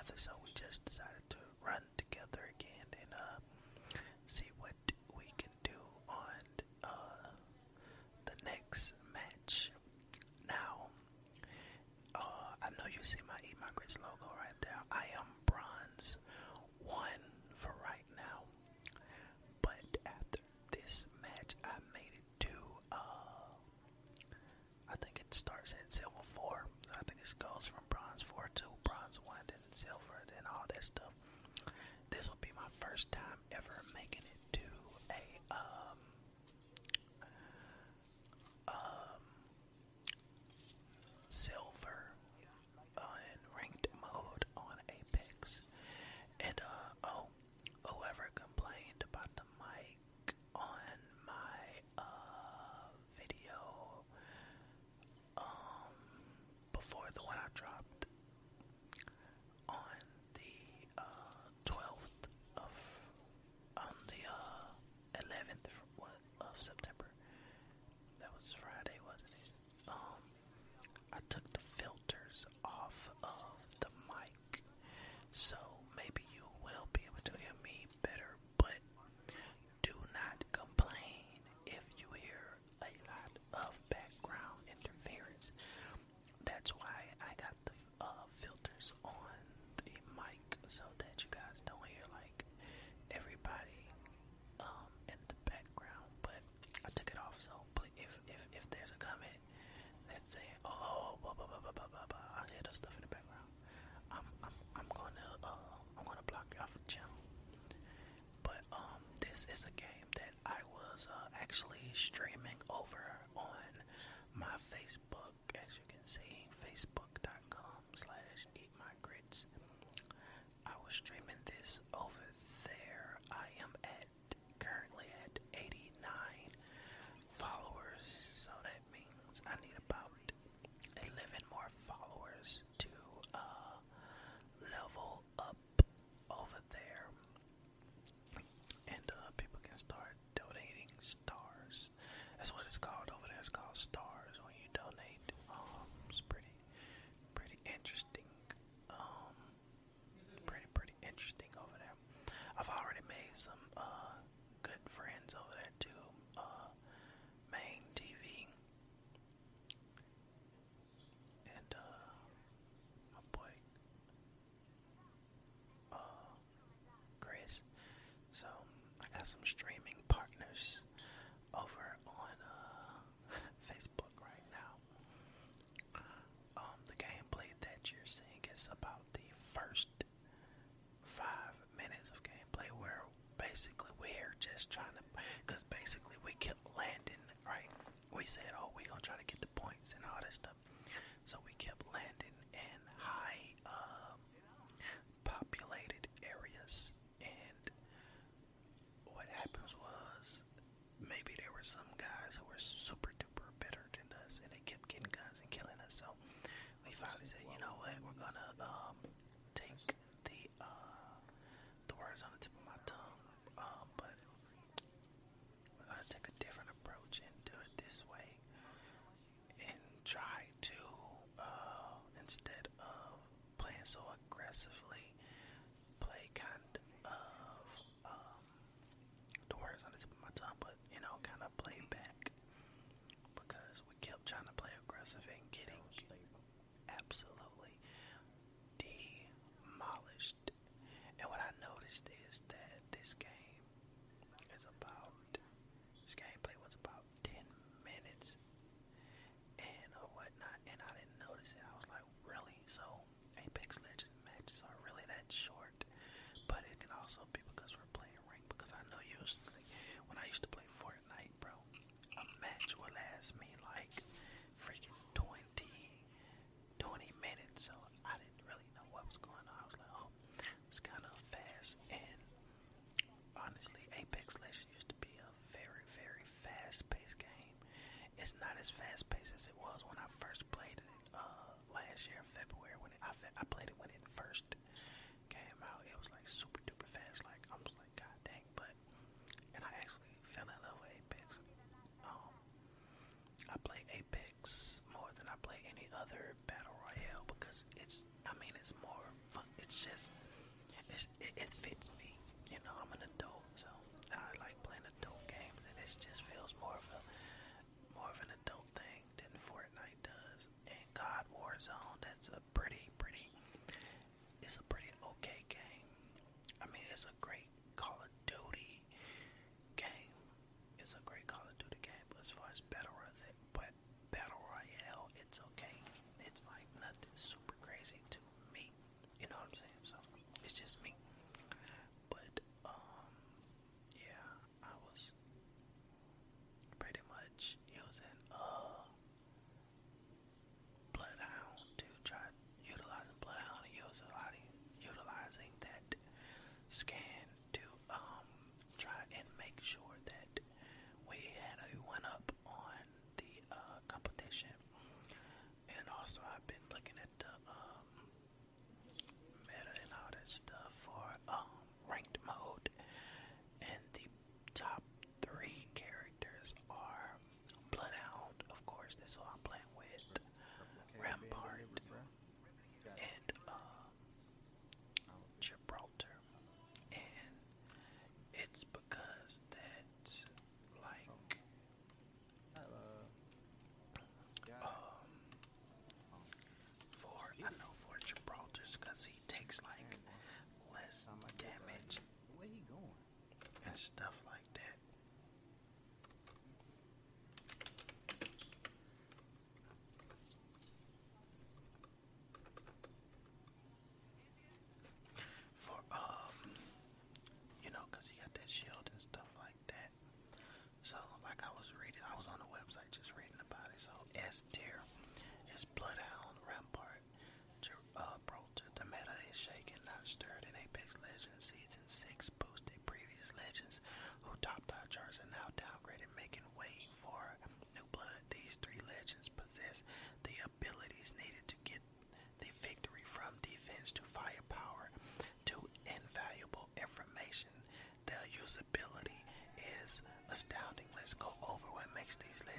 together, so we just decided to run together again and uh see what we can do on uh the next match. Now, uh I know you see my Eat My Grits logo right there. I am bronze one for right now. But after this match I made it to uh I think it starts at silver four. I think this goes from bronze four to bronze one, then silver, then all that stuff. This will be my first time ever making it to a um um silver uh, ranked mode on Apex. And uh oh, whoever complained about the mic on my uh video um before the one I dropped on the uh 12th of on the uh 11th of September. That was Friday, wasn't it? Um I took the filters off of the mic. So maybe you will be able to hear me better, but do not complain if you hear a lot of background interference. That's why I got the uh, filters on the mic so that you guys don't hear like everybody um, in the background. But I took it off, so pl- if if if there's a comment that's saying, "Oh, blah blah blah blah blah blah," blah I hear the stuff in the background. I'm I'm I'm gonna uh I'm gonna block you off the channel. But um, this is a game that I was uh, actually streaming over on my Facebook, as you can see, facebook.com slash eat my. I was streaming used to play just feels more of a more of an adult thing than Fortnite does. And God Warzone, that's a pretty, pretty, it's a pretty okay game. I mean, it's a great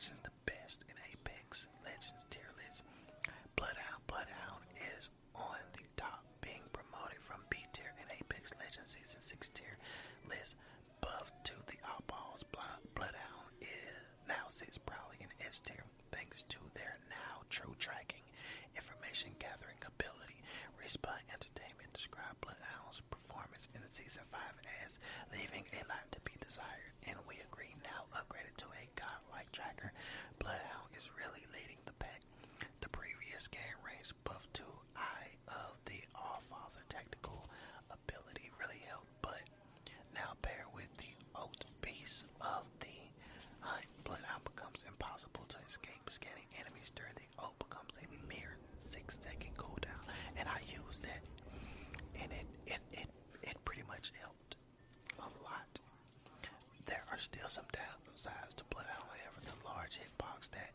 legends the best in Apex Legends tier list. Bloodhound, Bloodhound is on the top, being promoted from B tier in Apex Legends Season 6 tier list. Buff to the oddballs, Blood, Bloodhound is now sits proudly in S tier thanks to their now true tracking, information gathering ability. Respawn Entertainment described Bloodhound's performance in Season 5 as leaving a lot to be desired, and we agree now upgraded to a godlike tracker. Bloodhound is really leading the pack. The previous game range buff to Eye of the All-Father tactical ability really helped, but now paired with the Oath Beast of the Hunt, Bloodhound becomes impossible to escape. Scanning enemies during the oath becomes a mere six second cooldown, and I used that, and it it it, it pretty much helped a lot. There still some downsides to Bloodhound, however, the large hitbox that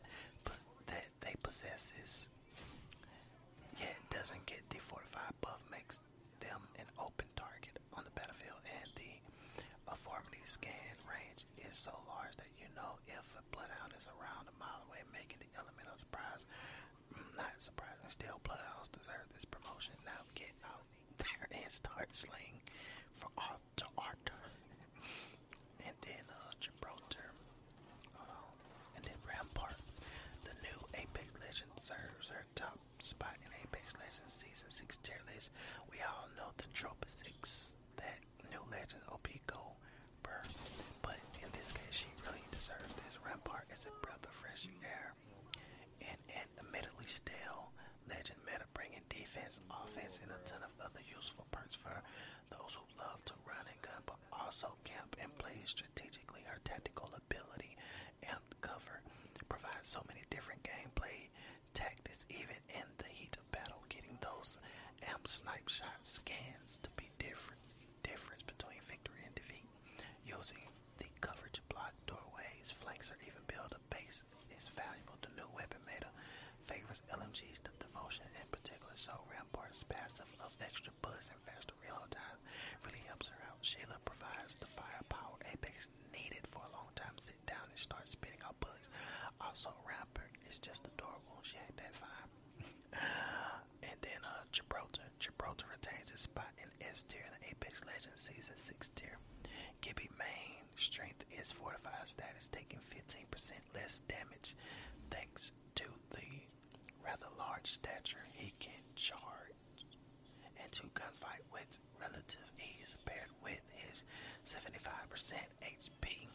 that they possess is yet doesn't get the fortified buff makes them an open target on the battlefield, and the All-Father scan range is so large that you know if a bloodhound is around a mile away, making the element of surprise mm, not surprising. Still, bloodhounds deserve this promotion. Now get out there and start slaying for art to art. and then uh, Gibraltar, uh, and then Rampart. The new Apex Legend serves her top spot in Legends Season 6 tier list. We all know the trope 6 that new legend OP go but in this case, she really deserves this. Rampart is a breath of fresh air and an admittedly stale legend meta, bringing defense, offense, and a ton of other useful perks for those who love to run and gun, but also camp and play strategically. Her tactical ability and cover provides so many different gameplay tactics, even in the heat of battle. Getting those amp snipe shot scans to be different. Difference between victory and defeat. Using the cover to block doorways, flanks, or even build a base is valuable. The new weapon meta favors LMGs, the devotion in particular. So Rampart's passive of extra bullets and faster reload time really helps her out. Sheila provides the firepower Apex needed for a long time. Sit down and start spitting out bullets. Also, Rampart is just adorable. She had that fine. and then uh, Gibraltar. Spot in S tier in the Apex Legends Season 6 tier. Gibby main strength is fortified status, taking 15% less damage thanks to the rather large stature he can charge and into gunfight with relative ease paired with his 75% HP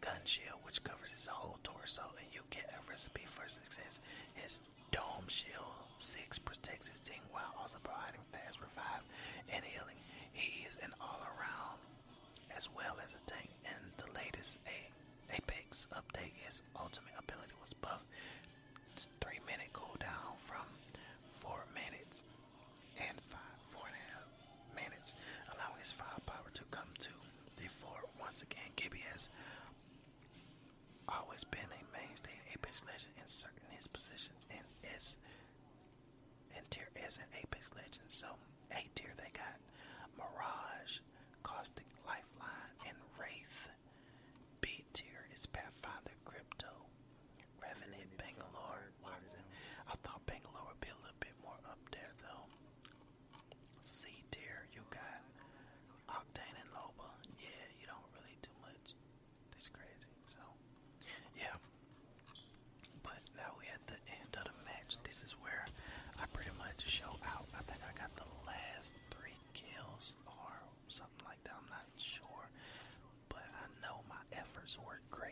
gun shield which covers his whole torso and you get a recipe for success. His dome shield 6 protects his team while also providing fast revive and healing. He is an all-around as well resort, Greg.